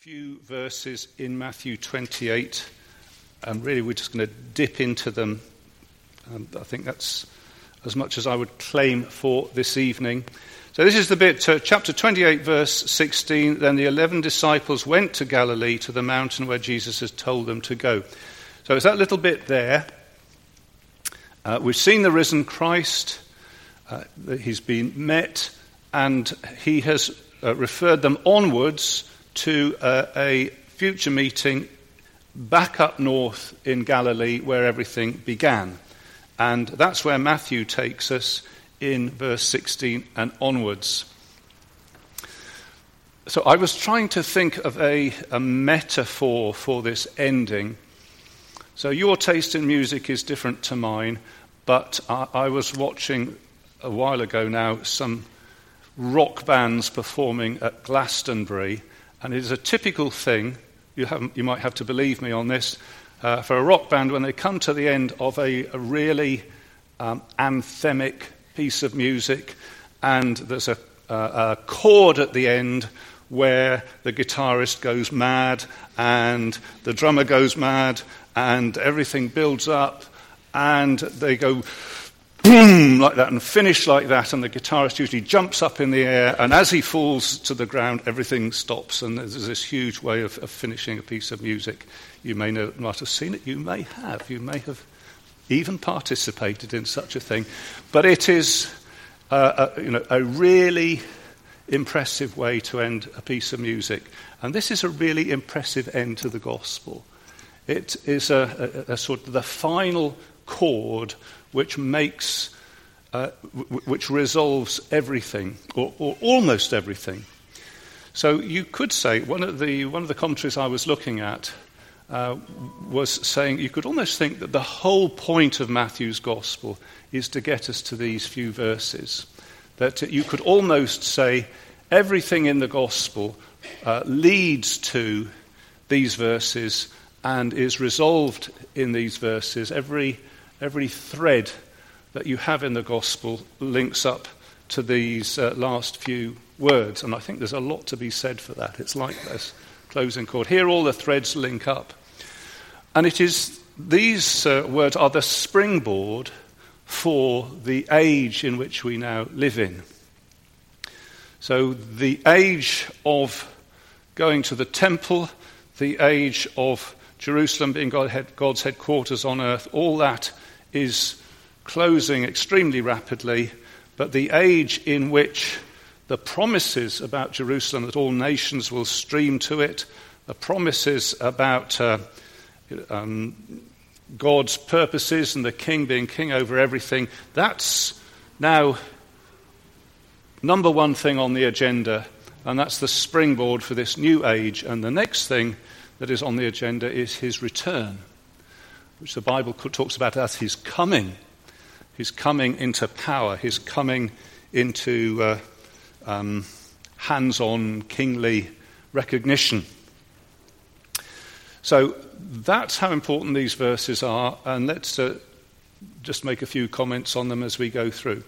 few verses in Matthew 28, and really we're just going to dip into them. Um, I think that's as much as I would claim for this evening. So, this is the bit, uh, chapter 28, verse 16. Then the 11 disciples went to Galilee to the mountain where Jesus has told them to go. So, it's that little bit there. Uh, we've seen the risen Christ, uh, he's been met, and he has uh, referred them onwards to uh, a future meeting back up north in Galilee where everything began. And that's where Matthew takes us in verse 16 and onwards. So I was trying to think of a, a metaphor for this ending. So your taste in music is different to mine, but I, I was watching a while ago now some rock bands performing at Glastonbury and it is a typical thing, you, you might have to believe me on this, uh, for a rock band when they come to the end of a, a really um, anthemic piece of music and there's a, a chord at the end where the guitarist goes mad and the drummer goes mad and everything builds up and they go boom, like that, and finish like that, and the guitarist usually jumps up in the air, and as he falls to the ground, everything stops, and there's this huge way of, of finishing a piece of music. You may not have seen it, you may have, you may have even participated in such a thing, but it is uh, a, you know, a really impressive way to end a piece of music. And this is a really impressive end to the gospel. It is a, a, a sort of the final chord which makes, uh, w- which resolves everything, or, or, almost everything. So you could say, one of the, one of the commentaries I was looking at uh, was saying you could almost think that the whole point of Matthew's gospel is to get us to these few verses. That you could almost say everything in the gospel uh, leads to these verses and is resolved in these verses. Every Every thread that you have in the gospel links up to these uh, last few words. And I think there's a lot to be said for that. It's like this closing chord. Here, all the threads link up. And it is these uh, words are the springboard for the age in which we now live in. So, the age of going to the temple, the age of Jerusalem being God's headquarters on earth, all that is closing extremely rapidly, but the age in which the promises about Jerusalem that all nations will stream to it, the promises about uh, um, God's purposes and the king being king over everything, that's now number one thing on the agenda, and that's the springboard for this new age. And the next thing that is on the agenda is his return which the Bible talks about as his coming, his coming into power, his coming into uh, um, hands on kingly recognition. So that's how important these verses are, and let's uh, just make a few comments on them as we go through.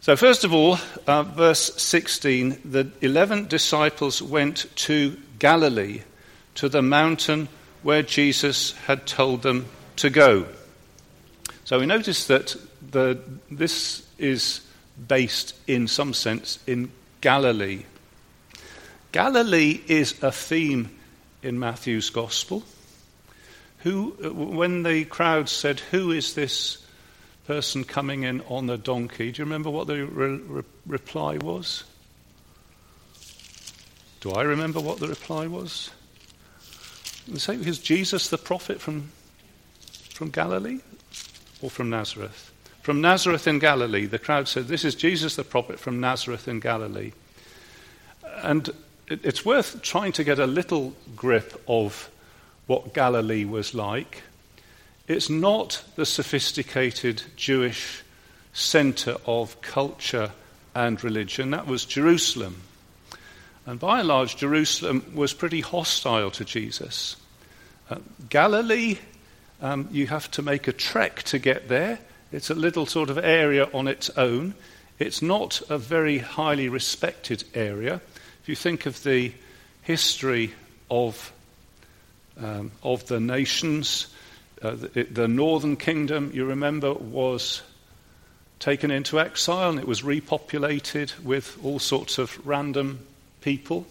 So, first of all, uh, verse 16 the 11 disciples went to Galilee, to the mountain where Jesus had told them to go. So we notice that the, this is based in some sense in Galilee. Galilee is a theme in Matthew's gospel. Who, when the crowd said, Who is this person coming in on a donkey? Do you remember what the re- re- reply was? Do I remember what the reply was? Say, is Jesus the prophet from, from Galilee or from Nazareth? From Nazareth in Galilee. The crowd said, This is Jesus the prophet from Nazareth in Galilee. And it's worth trying to get a little grip of what Galilee was like. It's not the sophisticated Jewish center of culture and religion. That was Jerusalem. And by and large, Jerusalem was pretty hostile to Jesus. Galilee, um, you have to make a trek to get there. It's a little sort of area on its own. It's not a very highly respected area. If you think of the history of, um, of the nations. Uh, the, the northern kingdom, you remember, was taken into exile and it was repopulated with all sorts of random people.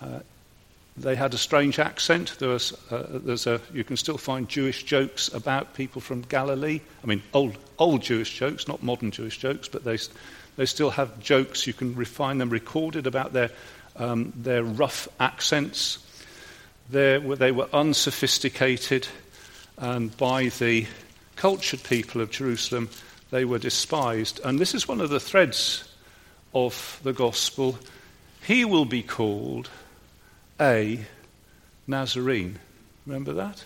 Uh, they had a strange accent. There was, uh, there's a, you can still find Jewish jokes about people from Galilee. I mean, old, old Jewish jokes, not modern Jewish jokes, but they, they still have jokes. You can refine them recorded about their, um, their rough accents. They're, they were unsophisticated, and by the cultured people of Jerusalem, they were despised. And this is one of the threads of the gospel. He will be called a Nazarene. Remember that?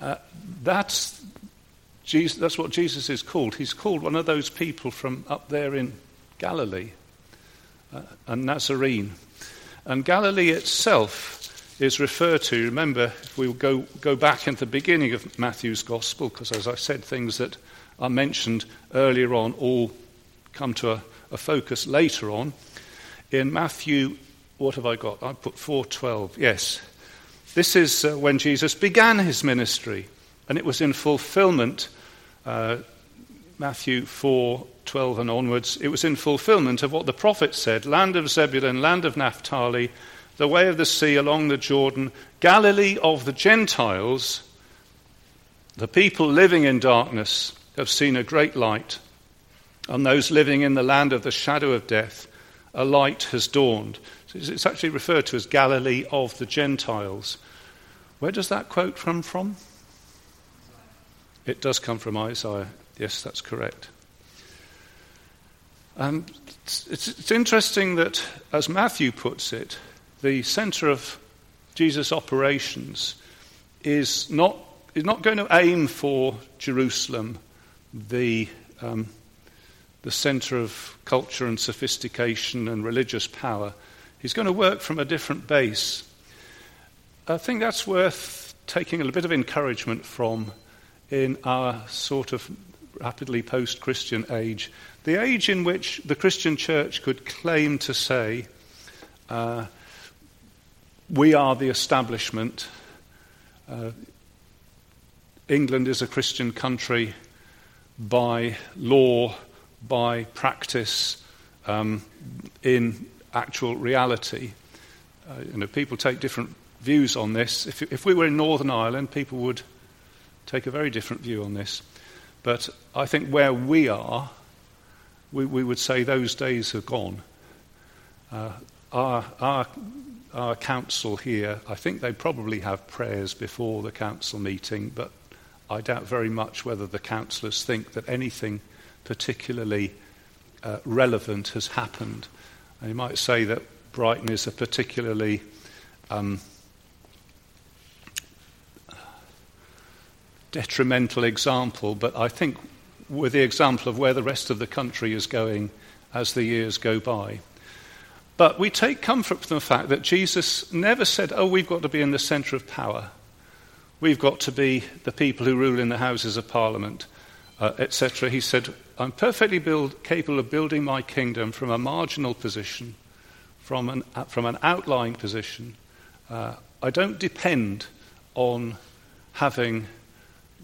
Uh, that's, Jesus, that's what Jesus is called. He's called one of those people from up there in Galilee, uh, a Nazarene. And Galilee itself is referred to, remember, if we go, go back into the beginning of Matthew's Gospel, because as I said, things that are mentioned earlier on all come to a, a focus later on. In Matthew, what have I got? I put 412. Yes. This is uh, when Jesus began his ministry, and it was in fulfillment, uh, Matthew 4 12 and onwards, it was in fulfillment of what the prophet said Land of Zebulun, land of Naphtali, the way of the sea along the Jordan, Galilee of the Gentiles, the people living in darkness have seen a great light. and those living in the land of the shadow of death, a light has dawned. It's actually referred to as Galilee of the Gentiles. Where does that quote come from? It does come from Isaiah. Yes, that's correct. Um, it's, it's interesting that, as Matthew puts it, the centre of Jesus' operations is not, is not going to aim for Jerusalem the, um, the center of culture and sophistication and religious power. He's going to work from a different base. I think that's worth taking a bit of encouragement from in our sort of rapidly post Christian age. The age in which the Christian church could claim to say, uh, we are the establishment. Uh, England is a Christian country by law, by practice, um, in actual reality. Uh, you know, people take different views on this. If, if we were in Northern Ireland, people would take a very different view on this. But I think where we are, we, we would say those days are gone. Uh, our, our, our council here, I think they probably have prayers before the council meeting, but I doubt very much whether the councillors think that anything particularly uh, relevant has happened. And you might say that Brighton is a particularly um, detrimental example, but I think with the example of where the rest of the country is going as the years go by. But we take comfort from the fact that Jesus never said, Oh, we've got to be in the centre of power. We've got to be the people who rule in the Houses of Parliament, uh, etc. He said, I'm perfectly build, capable of building my kingdom from a marginal position, from an, uh, from an outlying position. Uh, I don't depend on having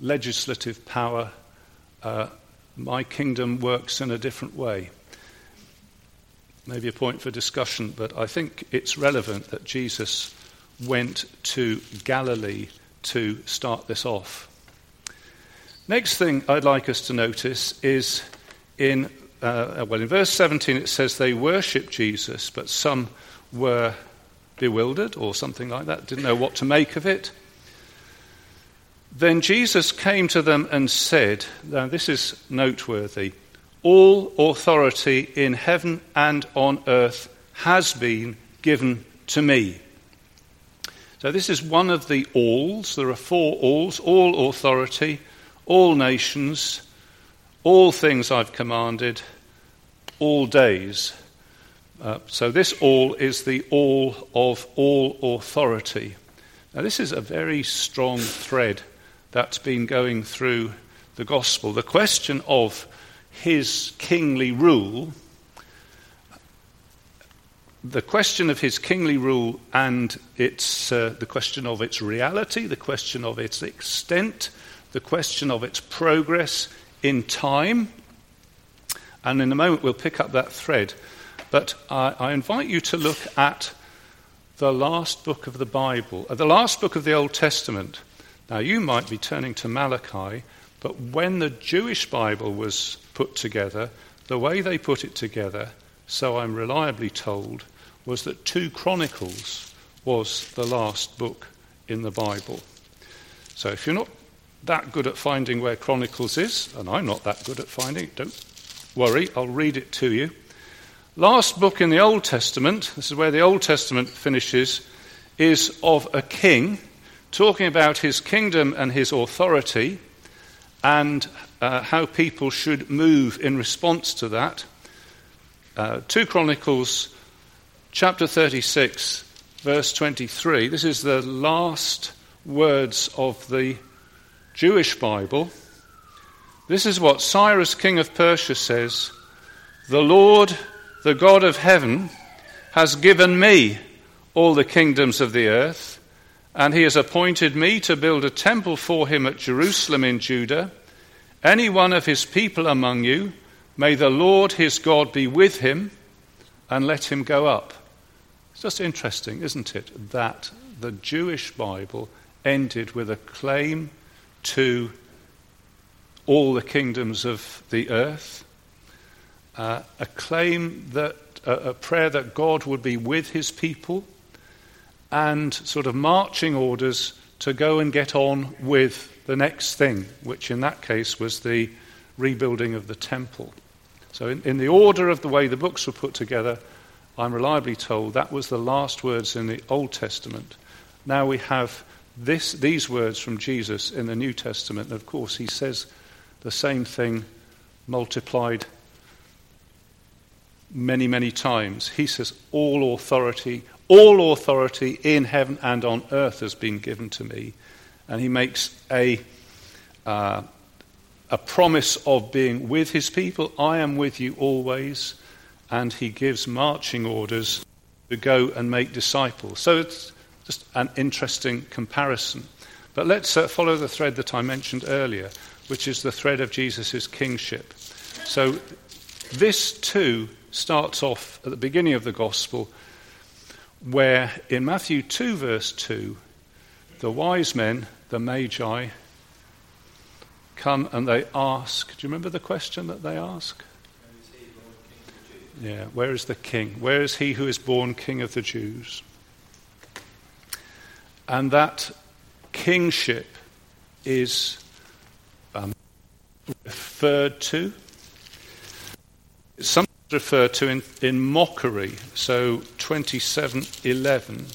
legislative power. Uh, my kingdom works in a different way. Maybe a point for discussion, but I think it's relevant that Jesus went to Galilee to start this off. Next thing I'd like us to notice is in, uh, well, in verse 17 it says they worshipped Jesus, but some were bewildered or something like that, didn't know what to make of it. Then Jesus came to them and said, now this is noteworthy, all authority in heaven and on earth has been given to me. So, this is one of the alls. There are four alls all authority, all nations, all things I've commanded, all days. Uh, so, this all is the all of all authority. Now, this is a very strong thread that's been going through the gospel. The question of his kingly rule the question of his kingly rule and its, uh, the question of its reality, the question of its extent, the question of its progress in time. And in a moment, we'll pick up that thread. But I, I invite you to look at the last book of the Bible, uh, the last book of the Old Testament. Now, you might be turning to Malachi, but when the Jewish Bible was put together, the way they put it together, so I'm reliably told, was that 2 Chronicles was the last book in the Bible. So if you're not that good at finding where Chronicles is, and I'm not that good at finding it, don't worry, I'll read it to you. Last book in the Old Testament, this is where the Old Testament finishes, is of a king talking about his kingdom and his authority and uh, how people should move in response to that. Uh, 2 Chronicles chapter 36, verse 23. This is the last words of the Jewish Bible. This is what Cyrus, king of Persia, says The Lord, the God of heaven, has given me all the kingdoms of the earth, and he has appointed me to build a temple for him at Jerusalem in Judah. Any one of his people among you, may the Lord his God be with him, and let him go up. It's just interesting, isn't it, that the Jewish Bible ended with a claim to all the kingdoms of the earth, uh, a claim that, uh, a prayer that God would be with his people, and sort of marching orders to go and get on with the next thing, which in that case was the rebuilding of the temple. So, in, in the order of the way the books were put together, I'm reliably told that was the last words in the Old Testament. Now we have this, these words from Jesus in the New Testament. And of course, he says the same thing multiplied many, many times. He says, All authority, all authority in heaven and on earth has been given to me. And he makes a, uh, a promise of being with his people. I am with you always and he gives marching orders to go and make disciples. So it's just an interesting comparison. But let's uh, follow the thread that I mentioned earlier, which is the thread of Jesus' kingship. So this too starts off at the beginning of the gospel, where in Matthew 2, verse 2, the wise men, the magi, come and they ask. Do you remember the question that they ask? Yeah, where is the king? Where is he who is born king of the Jews? And that kingship is um, referred to. Sometimes referred to in, in mockery. So 2711.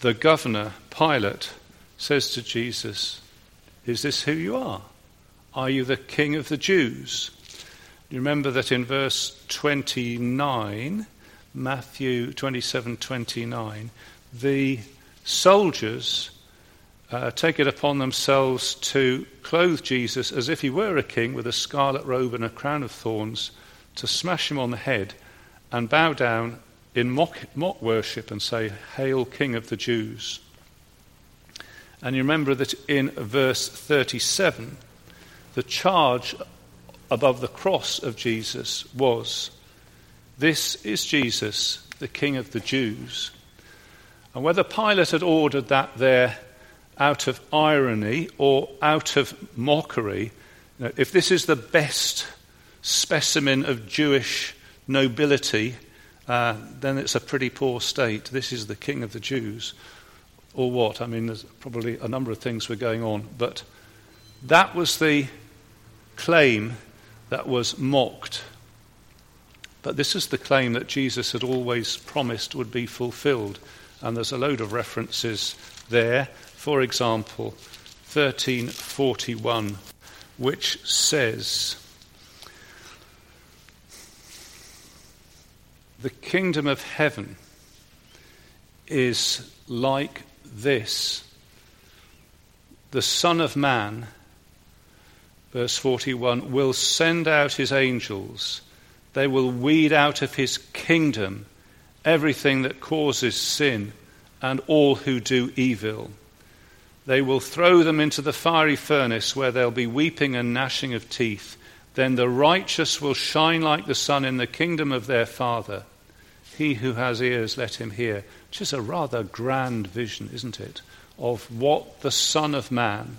The governor, Pilate, says to Jesus, is this who you are? Are you the king of the Jews? You remember that in verse 29, Matthew 27 29, the soldiers uh, take it upon themselves to clothe Jesus as if he were a king with a scarlet robe and a crown of thorns, to smash him on the head and bow down in mock, mock worship and say, Hail, King of the Jews. And you remember that in verse 37, the charge above the cross of Jesus was, This is Jesus, the King of the Jews. And whether Pilate had ordered that there out of irony or out of mockery, you know, if this is the best specimen of Jewish nobility, uh, then it's a pretty poor state. This is the King of the Jews or what. I mean, there's probably a number of things were going on, but that was the claim that was mocked. But this is the claim that Jesus had always promised would be fulfilled. And there's a load of references there. For example, 1341, which says, The kingdom of heaven is like this the Son of Man verse 41, will send out his angels. They will weed out of his kingdom everything that causes sin and all who do evil. They will throw them into the fiery furnace where there'll be weeping and gnashing of teeth. Then the righteous will shine like the sun in the kingdom of their Father. He who has ears, let him hear. Which is a rather grand vision, isn't it, of what the Son of Man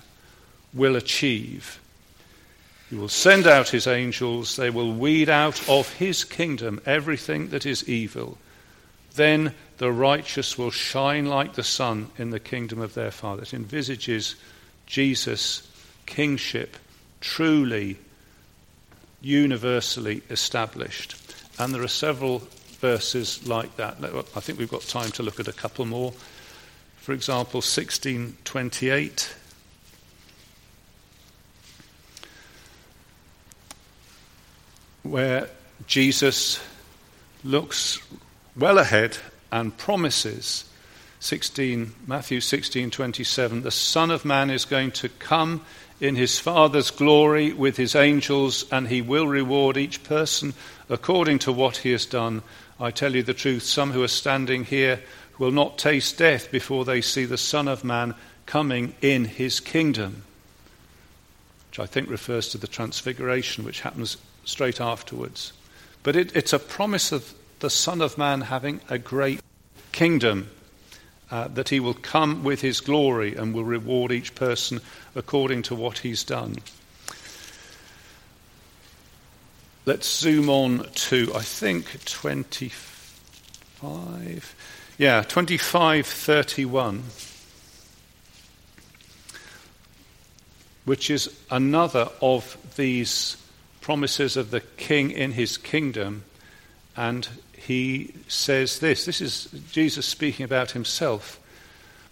will achieve. He will send out his angels, they will weed out of his kingdom everything that is evil. Then the righteous will shine like the sun in the kingdom of their Father. It envisages Jesus' kingship truly universally established. And there are several verses like that. I think we've got time to look at a couple more. For example, 1628. Where Jesus looks well ahead and promises 16 Matthew 16:27 the son of man is going to come in his father's glory with his angels and he will reward each person according to what he has done. I tell you the truth some who are standing here will not taste death before they see the son of man coming in his kingdom which I think refers to the transfiguration which happens straight afterwards but it, it's a promise of the Son of Man having a great kingdom, uh, that he will come with his glory and will reward each person according to what he's done. Let's zoom on to, I think, 25. Yeah, 2531, which is another of these promises of the king in his kingdom. And he says this. This is Jesus speaking about himself.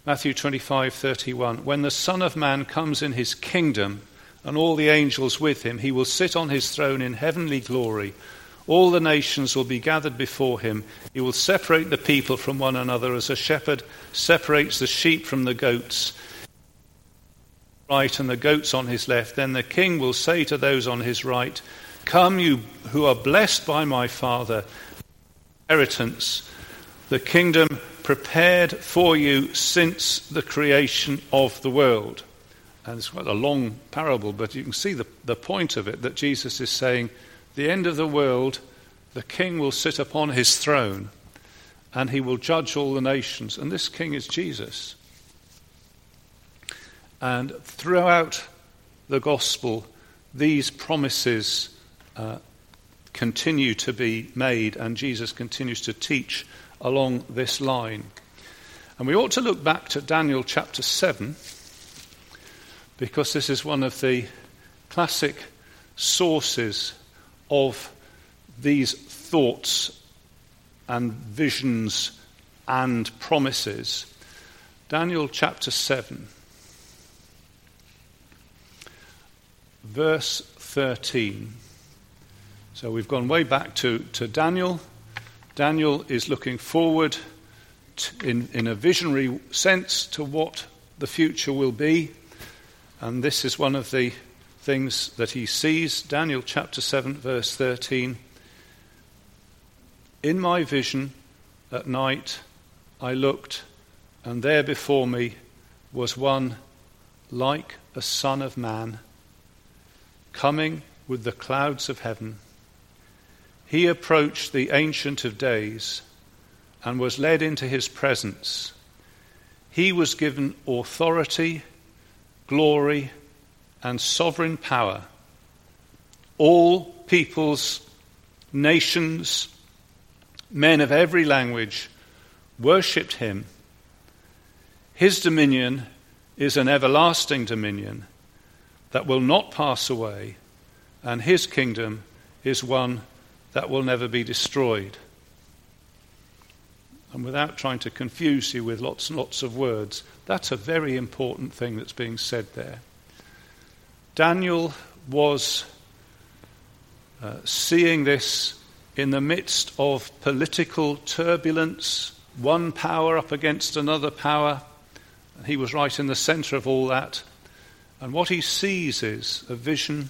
Matthew 25:31 When the Son of Man comes in his kingdom and all the angels with him he will sit on his throne in heavenly glory all the nations will be gathered before him he will separate the people from one another as a shepherd separates the sheep from the goats right and the goats on his left then the king will say to those on his right come you who are blessed by my father inheritance, the kingdom prepared for you since the creation of the world. And it's quite a long parable, but you can see the, the point of it that Jesus is saying, the end of the world, the king will sit upon his throne and he will judge all the nations. And this king is Jesus. And throughout the gospel, these promises uh, continue to be made, and Jesus continues to teach along this line. And we ought to look back to Daniel chapter 7, because this is one of the classic sources of these thoughts and visions and promises. Daniel chapter 7, verse 13. So we've gone way back to, to Daniel. Daniel is looking forward to, in, in a visionary sense to what the future will be. And this is one of the things that he sees. Daniel chapter 7, verse 13. In my vision at night, I looked, and there before me was one like a son of man, coming with the clouds of heaven he approached the Ancient of Days and was led into his presence. He was given authority, glory, and sovereign power. All peoples, nations, men of every language worshipped him. His dominion is an everlasting dominion that will not pass away, and his kingdom is one that will never be destroyed. And without trying to confuse you with lots and lots of words, that's a very important thing that's being said there. Daniel was uh, seeing this in the midst of political turbulence, one power up against another power. He was right in the center of all that. And what he sees is a vision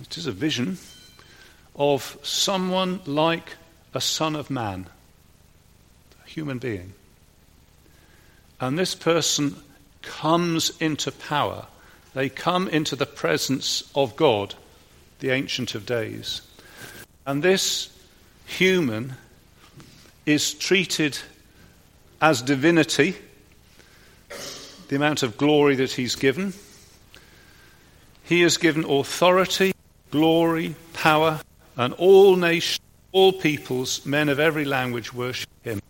It is a vision of someone like a son of man, a human being. And this person comes into power. They come into the presence of God, the Ancient of Days. And this human is treated as divinity, the amount of glory that he's given. He is given authority, glory, power, and all nations, all peoples, men of every language worship him.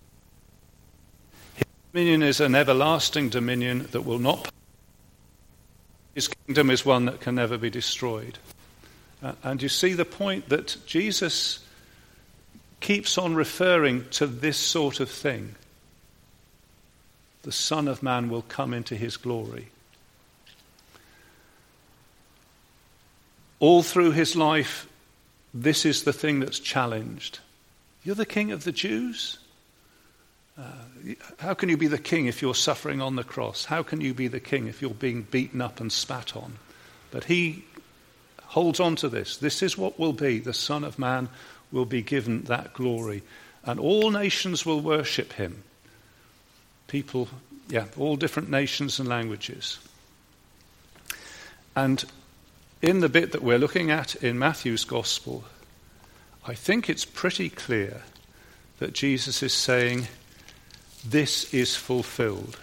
His dominion is an everlasting dominion that will not. His kingdom is one that can never be destroyed. Uh, and you see the point that Jesus keeps on referring to this sort of thing. The Son of Man will come into his glory. All through his life, this is the thing that's challenged. You're the king of the Jews? Uh, how can you be the king if you're suffering on the cross? How can you be the king if you're being beaten up and spat on? But he holds on to this. This is what will be. The Son of Man will be given that glory. And all nations will worship him. People, yeah, all different nations and languages. And in the bit that we're looking at in Matthew's Gospel, I think it's pretty clear that Jesus is saying, This is fulfilled.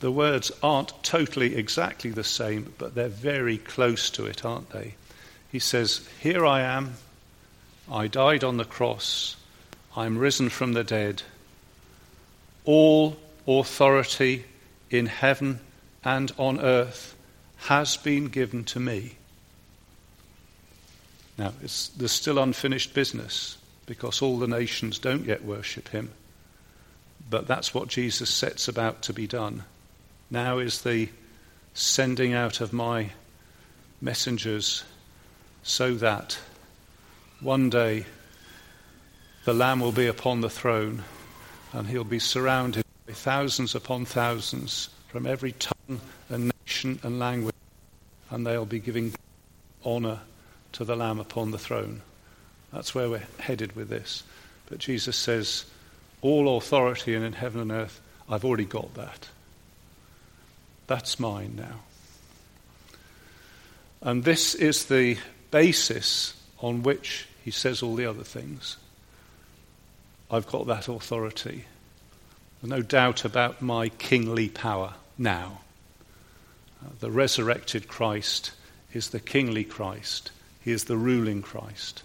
The words aren't totally exactly the same, but they're very close to it, aren't they? He says, Here I am. I died on the cross. I'm risen from the dead. All authority in heaven and on earth has been given to me. Now, there's still unfinished business because all the nations don't yet worship him. But that's what Jesus sets about to be done. Now is the sending out of my messengers so that one day the Lamb will be upon the throne and he'll be surrounded by thousands upon thousands from every tongue and nation and language, and they'll be giving honor to the Lamb upon the throne. That's where we're headed with this. But Jesus says, All authority and in heaven and earth, I've already got that. That's mine now. And this is the basis on which he says all the other things. I've got that authority. No doubt about my kingly power now. Uh, the resurrected Christ is the kingly Christ, he is the ruling Christ.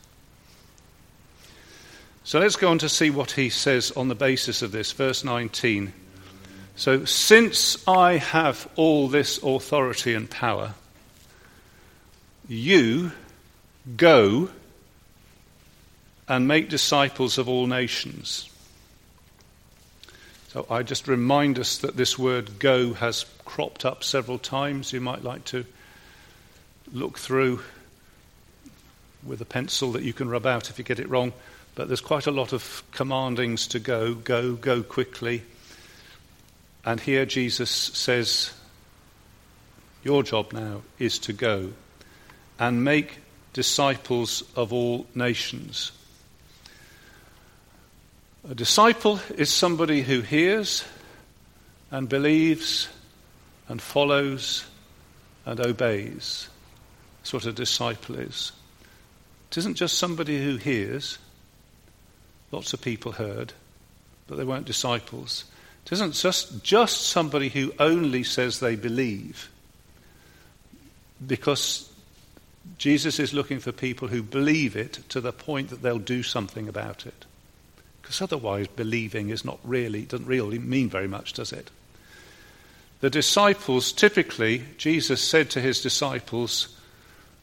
So let's go on to see what he says on the basis of this. Verse 19. So, since I have all this authority and power, you Go and make disciples of all nations. So I just remind us that this word go has cropped up several times. You might like to look through with a pencil that you can rub out if you get it wrong. But there's quite a lot of commandings to go, go, go quickly. And here Jesus says, Your job now is to go and make disciples of all nations. A disciple is somebody who hears and believes and follows and obeys. That's what a disciple is. It isn't just somebody who hears. Lots of people heard, but they weren't disciples. It isn't just, just somebody who only says they believe. Because Jesus is looking for people who believe it to the point that they'll do something about it. Because otherwise, believing is not really, doesn't really mean very much, does it? The disciples, typically, Jesus said to his disciples,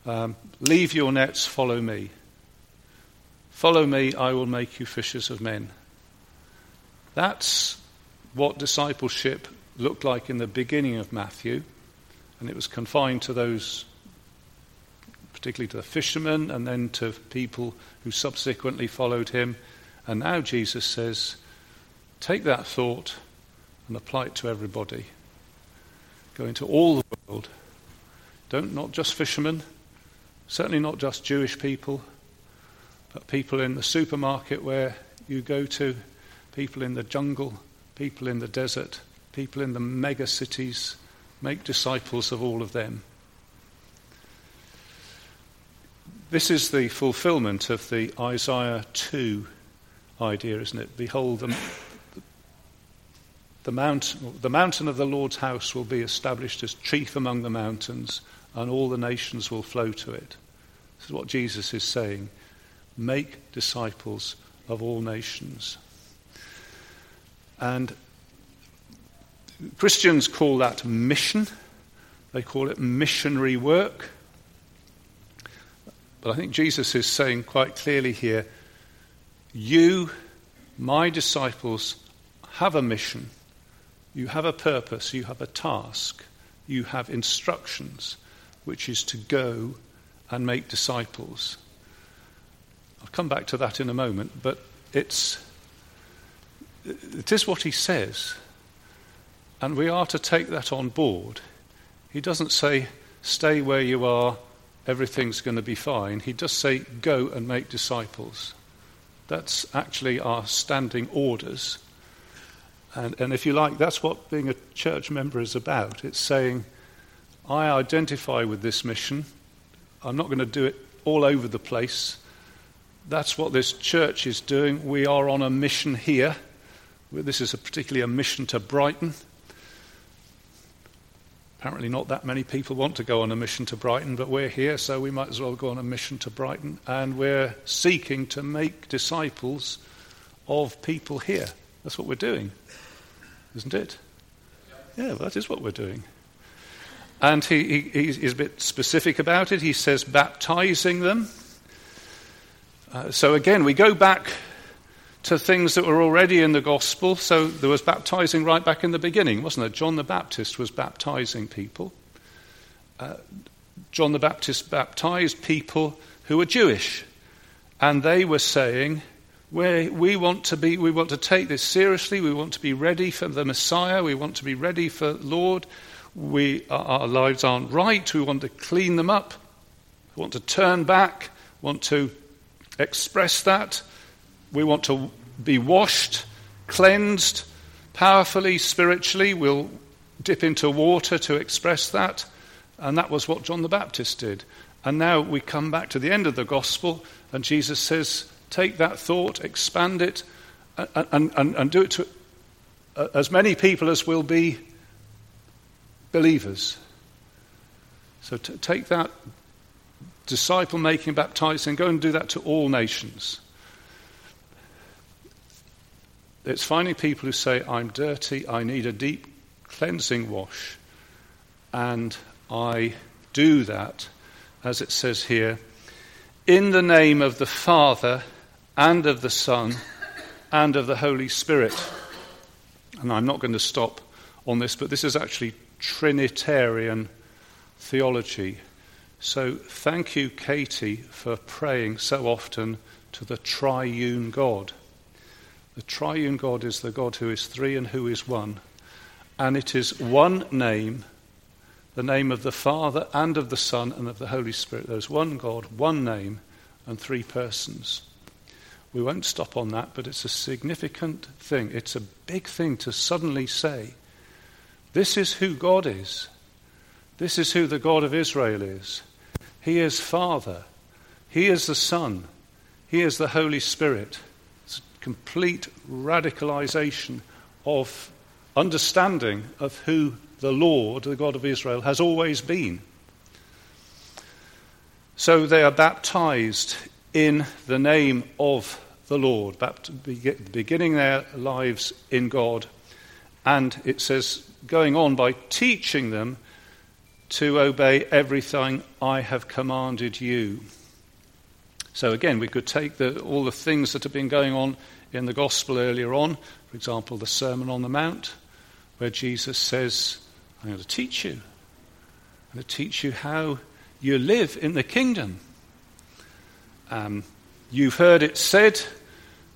um, Leave your nets, follow me. Follow me, I will make you fishers of men. That's what discipleship looked like in the beginning of Matthew, and it was confined to those particularly to the fishermen and then to people who subsequently followed him. And now Jesus says, take that thought and apply it to everybody. Go into all the world, Don't not just fishermen, certainly not just Jewish people, but people in the supermarket where you go to, people in the jungle, people in the desert, people in the mega cities. Make disciples of all of them. This is the fulfillment of the Isaiah 2 idea, isn't it? Behold, the, the, mount, the mountain of the Lord's house will be established as chief among the mountains, and all the nations will flow to it. This is what Jesus is saying. Make disciples of all nations. And Christians call that mission. They call it missionary work. But I think Jesus is saying quite clearly here you, my disciples, have a mission. You have a purpose. You have a task. You have instructions, which is to go and make disciples. I'll come back to that in a moment, but it's, it is what he says. And we are to take that on board. He doesn't say, stay where you are, everything's going to be fine. He does say, go and make disciples. That's actually our standing orders. And, and if you like, that's what being a church member is about. It's saying, I identify with this mission. I'm not going to do it all over the place. That's what this church is doing. We are on a mission here. This is a particularly a mission to Brighton. Apparently, not that many people want to go on a mission to Brighton, but we're here, so we might as well go on a mission to Brighton. And we're seeking to make disciples of people here. That's what we're doing, isn't it? Yeah, that is what we're doing. And he, he, he's a bit specific about it. He says, baptizing them. Uh, so again, we go back to things that were already in the gospel. So there was baptizing right back in the beginning, wasn't there? John the Baptist was baptizing people. Uh, John the Baptist baptized people who were Jewish. And they were saying, we, we, want to be, we want to take this seriously. We want to be ready for the Messiah. We want to be ready for Lord. We, our lives aren't right. We want to clean them up. We want to turn back. Want to express that. We want to be washed, cleansed, powerfully, spiritually. We'll dip into water to express that. And that was what John the Baptist did. And now we come back to the end of the gospel, and Jesus says, Take that thought, expand it, and, and, and do it to as many people as will be believers. So t- take that disciple making, baptizing, go and do that to all nations. It's finding people who say, I'm dirty, I need a deep cleansing wash. And I do that, as it says here, in the name of the Father and of the Son and of the Holy Spirit. And I'm not going to stop on this, but this is actually Trinitarian theology. So thank you, Katie, for praying so often to the triune God. The triune God is the God who is three and who is one. And it is one name, the name of the Father and of the Son and of the Holy Spirit. There's one God, one name, and three persons. We won't stop on that, but it's a significant thing. It's a big thing to suddenly say, this is who God is. This is who the God of Israel is. He is Father. He is the Son. He is the Holy Spirit complete radicalization of understanding of who the Lord, the God of Israel, has always been. So they are baptized in the name of the Lord, beginning their lives in God. And it says, going on by teaching them to obey everything I have commanded you. So again, we could take the, all the things that have been going on in the gospel earlier on, for example, the Sermon on the Mount, where Jesus says, I'm going to teach you. I'm going to teach you how you live in the kingdom. Um, you've heard it said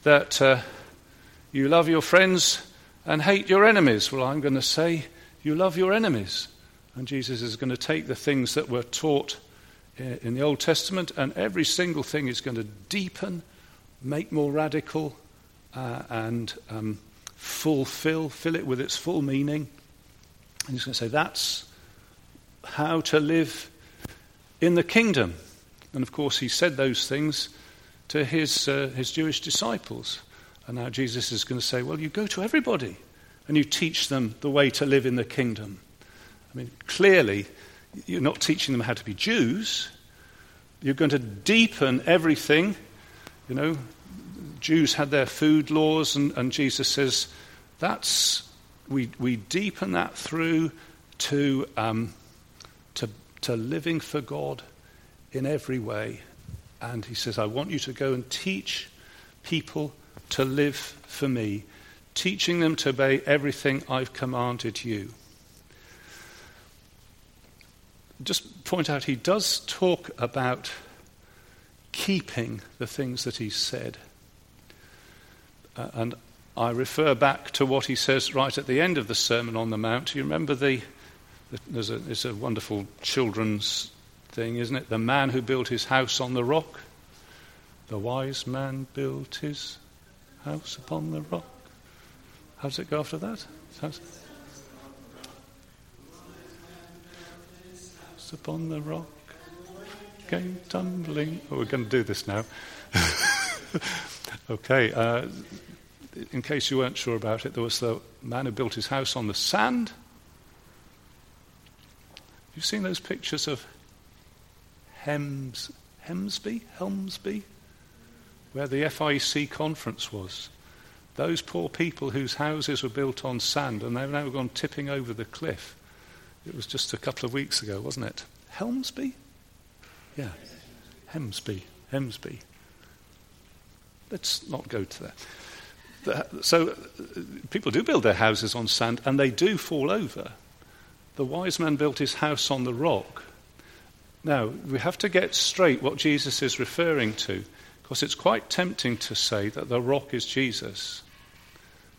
that uh, you love your friends and hate your enemies. Well, I'm going to say you love your enemies And Jesus is going to take the things that were taught in the Old Testament, and every single thing is going to deepen, make more radical, uh, and um, fulfill, fill it with its full meaning. And he's going to say that's how to live in the kingdom. And of course, he said those things to his, uh, his Jewish disciples. And now Jesus is going to say, well, you go to everybody and you teach them the way to live in the kingdom. I mean, clearly, you're not teaching them how to be Jews. You're going to deepen everything. You know, Jews had their food laws, and, and Jesus says that's we, we deepen that through to, um, to, to living for God in every way. And he says, I want you to go and teach people to live for me, teaching them to obey everything I've commanded you. Just point out, he does talk about keeping the things that he said. Uh, and I refer back to what he says right at the end of the Sermon on the Mount. You remember the, the there's a, it's a wonderful children's thing, isn't it? The man who built his house on the rock. The wise man built his house upon the rock. How does it go after that? House upon the rock came tumbling. Oh, we're going to do this now. okay. Uh, in case you weren't sure about it, there was the man who built his house on the sand. You've seen those pictures of Hems, Hemsby, Helmsby, where the FIEC conference was. Those poor people whose houses were built on sand and they've now gone tipping over the cliff. It was just a couple of weeks ago, wasn't it? Helmsby? Yeah. Hemsby. Hemsby. Let's not go to that so uh, people do build their houses on sand and they do fall over. The wise man built his house on the rock. Now, we have to get straight what Jesus is referring to, because it's quite tempting to say that the rock is Jesus.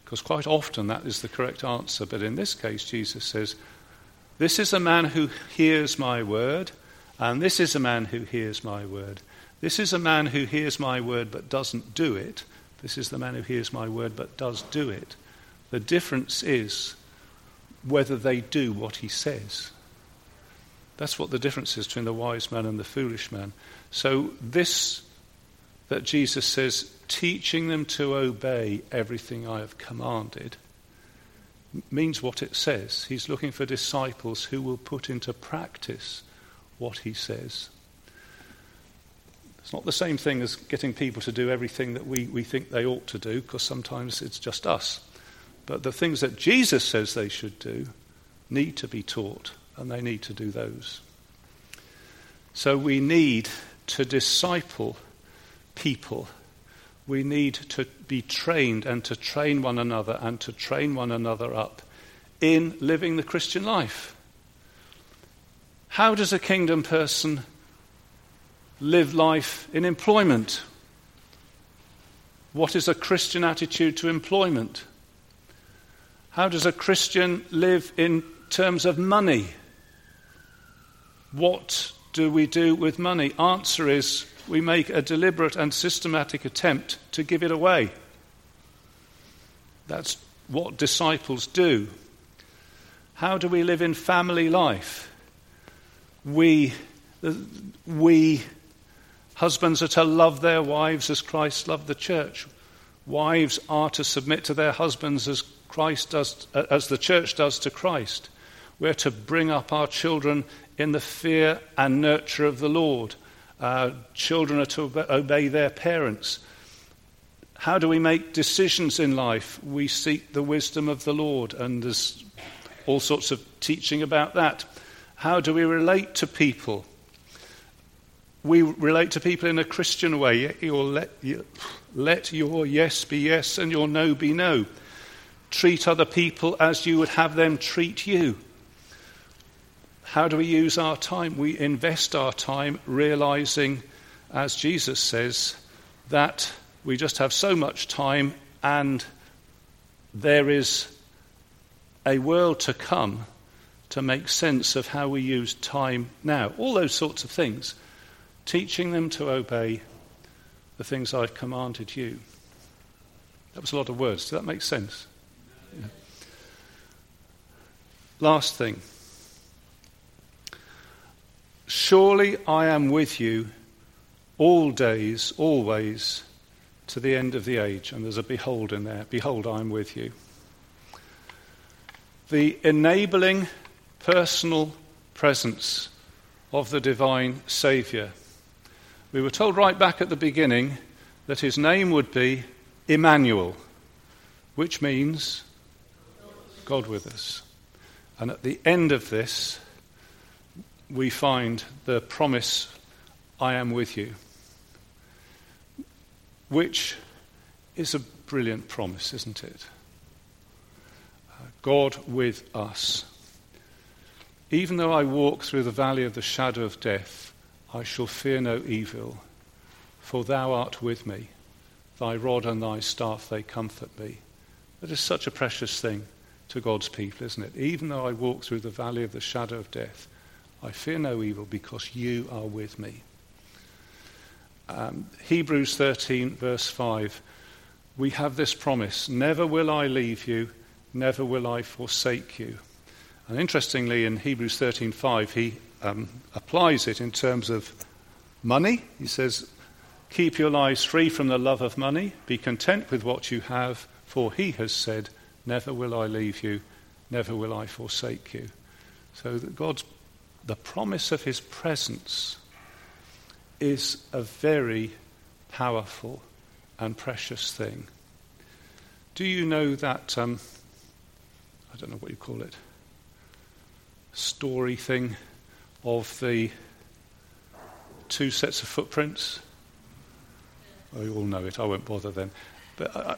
Because quite often that is the correct answer. But in this case, Jesus says, This is a man who hears my word, and this is a man who hears my word. This is a man who hears my word but doesn't do it. This is the man who hears my word but does do it. The difference is whether they do what he says. That's what the difference is between the wise man and the foolish man. So, this that Jesus says, teaching them to obey everything I have commanded, means what it says. He's looking for disciples who will put into practice what he says. It's not the same thing as getting people to do everything that we, we think they ought to do, because sometimes it's just us. But the things that Jesus says they should do need to be taught, and they need to do those. So we need to disciple people. We need to be trained and to train one another and to train one another up in living the Christian life. How does a kingdom person live life in employment? What is a Christian attitude to employment? How does a Christian live in terms of money? What do we do with money? Answer is we make a deliberate and systematic attempt to give it away. That's what disciples do. How do we live in family life? We, we Husbands are to love their wives as Christ loved the church. Wives are to submit to their husbands as Christ does, as the church does to Christ. We're to bring up our children in the fear and nurture of the Lord. Uh, children are to obey their parents. How do we make decisions in life? We seek the wisdom of the Lord, and there's all sorts of teaching about that. How do we relate to people? we relate to people in a Christian way. You'll let, you, let your yes be yes and your no be no. Treat other people as you would have them treat you. How do we use our time? We invest our time realizing, as Jesus says, that we just have so much time and there is a world to come to make sense of how we use time now. All those sorts of things. Teaching them to obey the things I've commanded you. That was a lot of words. Does that make sense? Yeah. Last thing. Surely I am with you all days, always, to the end of the age. And there's a behold in there. Behold, I am with you. The enabling personal presence of the divine Saviour. We were told right back at the beginning that his name would be Emmanuel, which means God with us. And at the end of this, we find the promise, I am with you, which is a brilliant promise, isn't it? Uh, God with us. Even though I walk through the valley of the shadow of death, I shall fear no evil, for thou art with me. Thy rod and thy staff, they comfort me. That is such a precious thing to God's people, isn't it? Even though I walk through the valley of the shadow of death, I fear no evil because you are with me. Um, Hebrews 13, verse 5, we have this promise Never will I leave you, never will I forsake you. And interestingly, in Hebrews 13:5, he um, applies it in terms of money. He says, Keep your lives free from the love of money. Be content with what you have, for he has said, Never will I leave you, never will I forsake you. So that God's the promise of his presence is a very powerful and precious thing. Do you know that? Um, I don't know what you call it. Story thing of the two sets of footprints. Oh, you all know it. I won't bother then. But uh,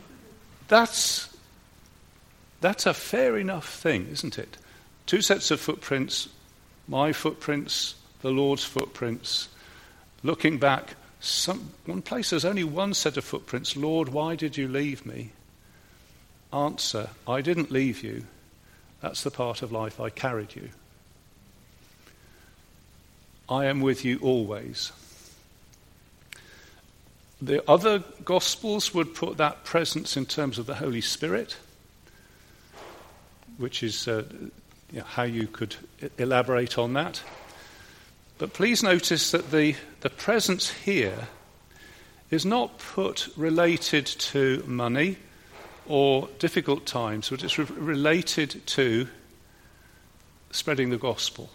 that's, that's a fair enough thing, isn't it? Two sets of footprints, my footprints, the Lord's footprints. Looking back, some, one place there's only one set of footprints. Lord, why did you leave me? Answer, I didn't leave you. That's the part of life I carried you. I am with you always. The other Gospels would put that presence in terms of the Holy Spirit, which is uh, you know, how you could elaborate on that. But please notice that the, the presence here is not put related to money or difficult times, but it's re- related to spreading the gospel.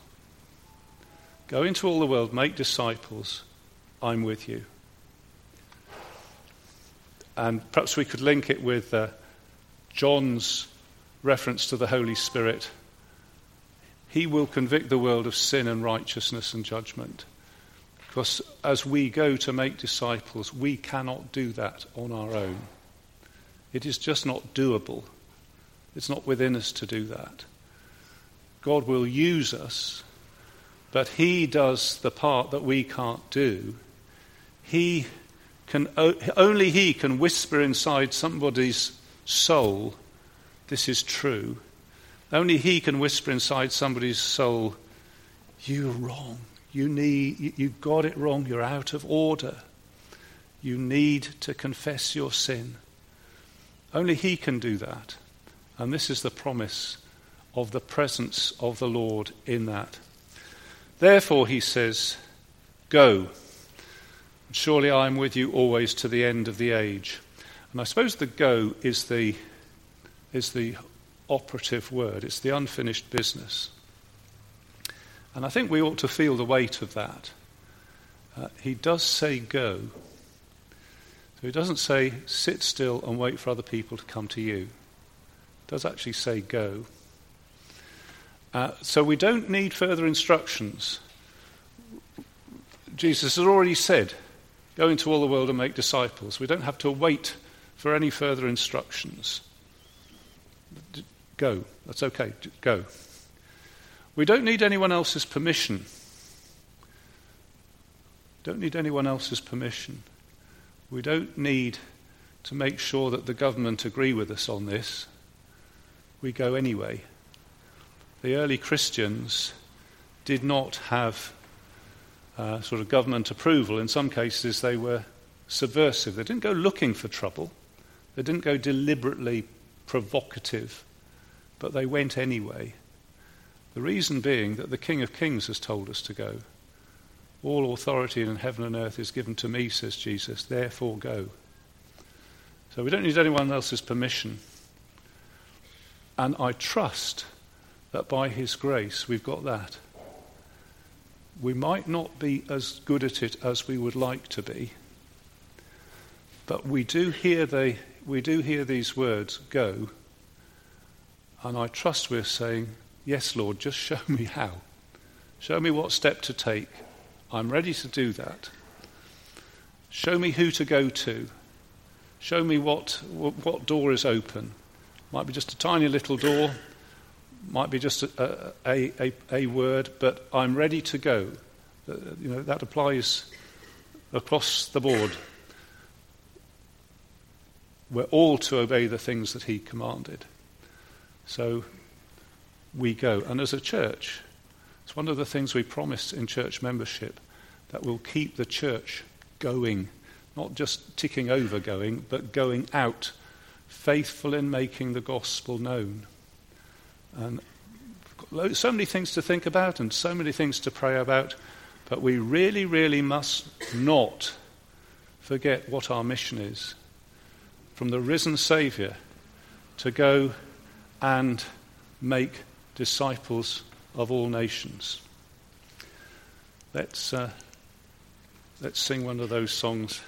Go into all the world, make disciples. I'm with you. And perhaps we could link it with uh, John's reference to the Holy Spirit. He will convict the world of sin and righteousness and judgment. Because as we go to make disciples, we cannot do that on our own. It is just not doable. It's not within us to do that. God will use us, but He does the part that we can't do. He can, only He can whisper inside somebody's soul, this is true. Only He can whisper inside somebody's soul, you're wrong. You, need, you got it wrong. You're out of order. You need to confess your sin. Only He can do that. And this is the promise of the presence of the Lord in that. Therefore, He says, Go. Surely I am with you always to the end of the age. And I suppose the go is the, is the operative word, it's the unfinished business. And I think we ought to feel the weight of that. Uh, he does say go. So he doesn't say sit still and wait for other people to come to you. He does actually say go. Uh, so we don't need further instructions. Jesus has already said, Go into all the world and make disciples. We don't have to wait for any further instructions. Go. That's okay. Go. We don't need anyone else's permission. Don't need anyone else's permission. We don't need to make sure that the government agree with us on this. We go anyway. the early Christians did not have uh, sort of government approval. In some cases, they were subversive. They didn't go looking for trouble, they didn't go deliberately provocative, but they went anyway. The reason being that the King of Kings has told us to go. All authority in heaven and earth is given to me, says Jesus, therefore go. So we don't need anyone else's permission. And I trust that by His grace we've got that. We might not be as good at it as we would like to be, but we do hear, the, we do hear these words, go. And I trust we're saying, Yes, Lord, just show me how. Show me what step to take. I'm ready to do that. Show me who to go to. Show me what, what door is open. Might be just a tiny little door, might be just a, a, a, a word, but I'm ready to go. Uh, you know, that applies across the board. We're all to obey the things that he commanded. So we go. And as a church, it's one of the things we promise in church membership that will keep the church going, not just ticking over going, but going out, faithful in making the gospel known. And so many things to think about and so many things to pray about, but we really, really must not forget what our mission is. From the risen Saviour to go and make disciples of all nations. Let's, uh, let's sing one of those songs.